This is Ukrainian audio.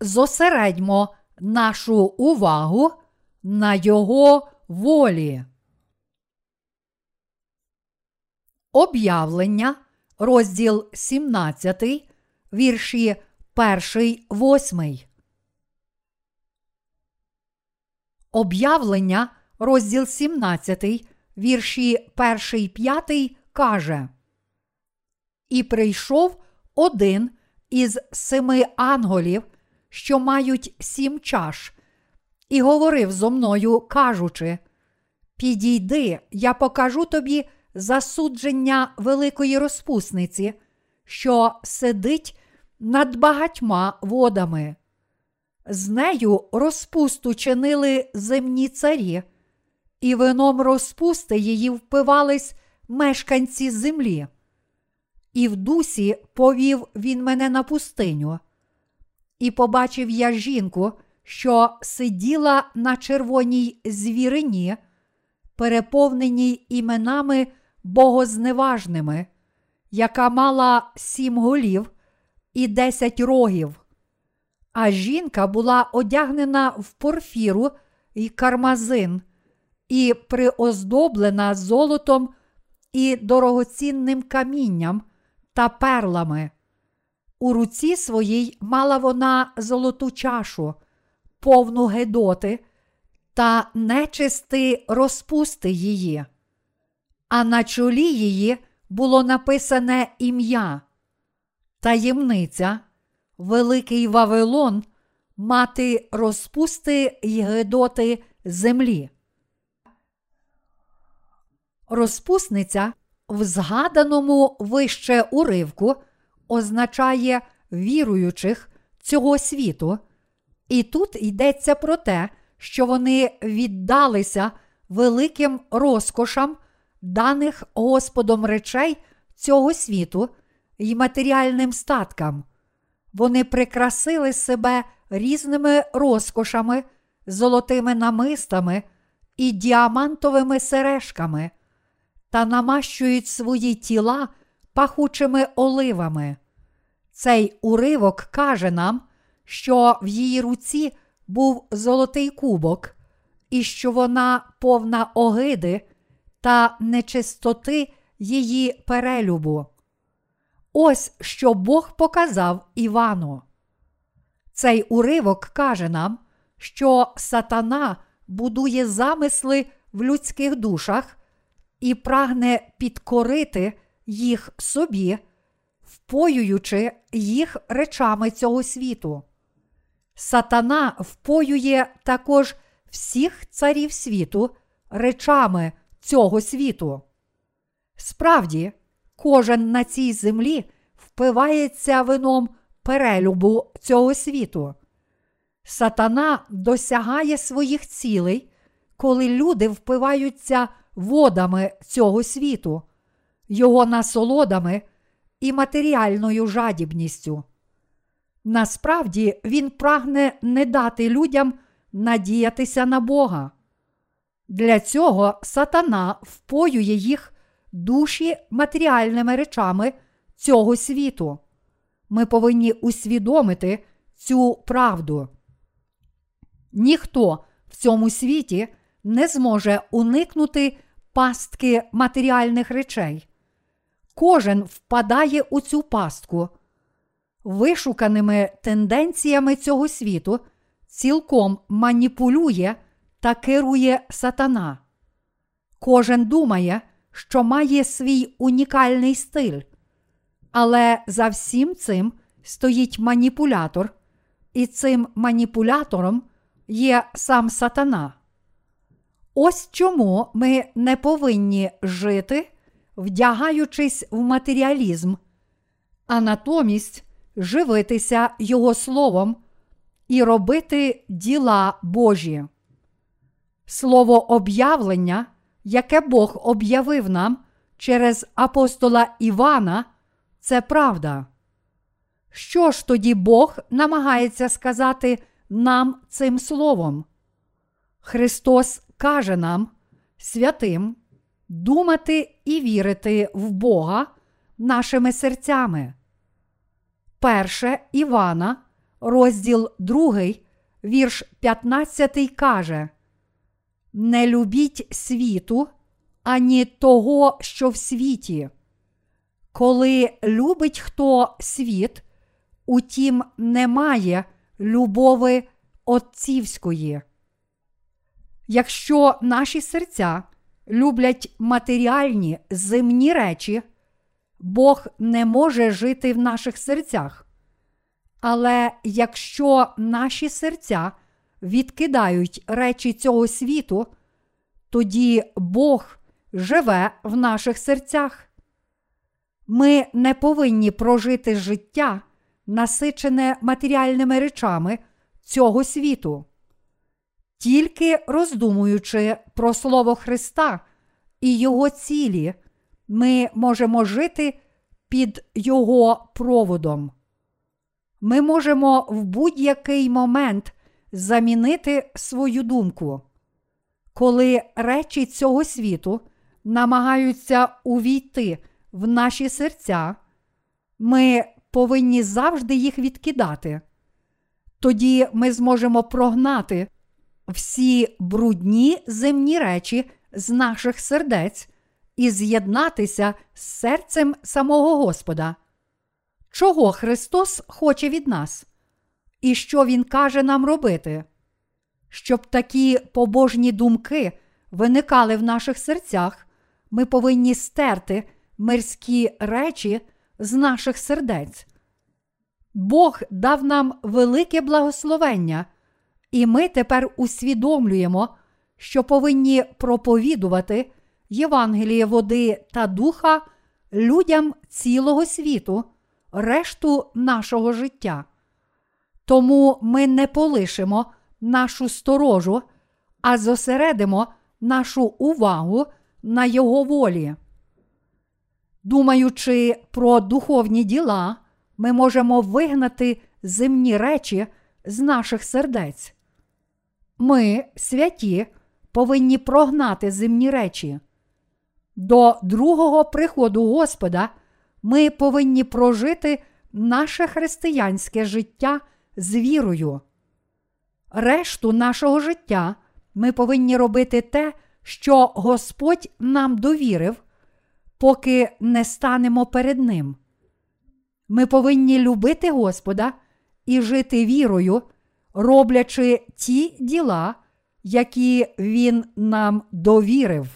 зосередьмо нашу увагу на Його волі. Об'явлення, розділ 17, вірші 1, 8. Об'явлення, розділ 17, вірші 1, 5 каже. І прийшов один із семи анголів, що мають сім чаш, і говорив зо мною, кажучи: Підійди, я покажу тобі засудження великої розпусниці, що сидить над багатьма водами. З нею розпусту чинили земні царі, і вином розпусти її впивались мешканці землі. І в дусі повів він мене на пустиню. І побачив я жінку, що сиділа на червоній звірині, переповненій іменами богозневажними, яка мала сім голів і десять рогів. А жінка була одягнена в порфіру і кармазин, і приоздоблена золотом і дорогоцінним камінням та перлами. У руці своїй мала вона золоту чашу, повну гедоти та нечисти розпусти її. А на чолі її було написане ім'я, таємниця, Великий Вавилон, мати розпусти й гедоти землі. Розпусниця в згаданому вище уривку означає віруючих цього світу, і тут йдеться про те, що вони віддалися великим розкошам даних Господом речей цього світу і матеріальним статкам. Вони прикрасили себе різними розкошами, золотими намистами і діамантовими сережками та намащують свої тіла пахучими оливами. Цей уривок каже нам, що в її руці був золотий кубок, і що вона повна огиди та нечистоти її перелюбу. Ось що Бог показав Івану. Цей уривок каже нам, що сатана будує замисли в людських душах і прагне підкорити їх собі, впоюючи їх речами цього світу. Сатана впоює також всіх царів світу речами цього світу. Справді, кожен на цій землі впивається вином перелюбу цього світу. Сатана досягає своїх цілей, коли люди впиваються водами цього світу, його насолодами і матеріальною жадібністю. Насправді він прагне не дати людям надіятися на Бога. Для цього сатана впоює їх душі матеріальними речами цього світу. Ми повинні усвідомити цю правду. Ніхто в цьому світі не зможе уникнути пастки матеріальних речей. Кожен впадає у цю пастку. Вишуканими тенденціями цього світу цілком маніпулює та керує сатана. Кожен думає, що має свій унікальний стиль. Але за всім цим стоїть маніпулятор, і цим маніпулятором є сам сатана. Ось чому ми не повинні жити, вдягаючись в матеріалізм, а натомість живитися Його Словом і робити діла Божі. Слово об'явлення, яке Бог об'явив нам через апостола Івана, це правда. Що ж тоді Бог намагається сказати нам цим словом? Христос каже нам, святим, думати і вірити в Бога нашими серцями. Перше Івана, розділ 2, вірш 15 каже: Не любіть світу, ані того, що в світі. Коли любить хто світ, утім немає любови отцівської. Якщо наші серця люблять матеріальні земні речі, Бог не може жити в наших серцях. Але якщо наші серця відкидають речі цього світу, тоді Бог живе в наших серцях. Ми не повинні прожити життя, насичене матеріальними речами цього світу. Тільки роздумуючи про Слово Христа і Його цілі, ми можемо жити під Його проводом. Ми можемо в будь-який момент замінити свою думку. Коли речі цього світу намагаються увійти в наші серця, ми повинні завжди їх відкидати. Тоді ми зможемо прогнати всі брудні земні речі з наших сердець і з'єднатися з серцем самого Господа. Чого Христос хоче від нас? І що Він каже нам робити? Щоб такі побожні думки виникали в наших серцях, ми повинні стерти мирські речі з наших сердець. Бог дав нам велике благословення, і ми тепер усвідомлюємо, що повинні проповідувати Євангеліє води та духа людям цілого світу, решту нашого життя. Тому ми не полишимо нашу сторожу, а зосередимо нашу увагу на Його волі. Думаючи про духовні діла, ми можемо вигнати земні речі з наших сердець. Ми, святі, повинні прогнати земні речі. До другого приходу Господа ми повинні прожити наше християнське життя з вірою. Решту нашого життя ми повинні робити те, що Господь нам довірив, поки не станемо перед Ним. Ми повинні любити Господа і жити вірою, роблячи ті діла, які Він нам довірив.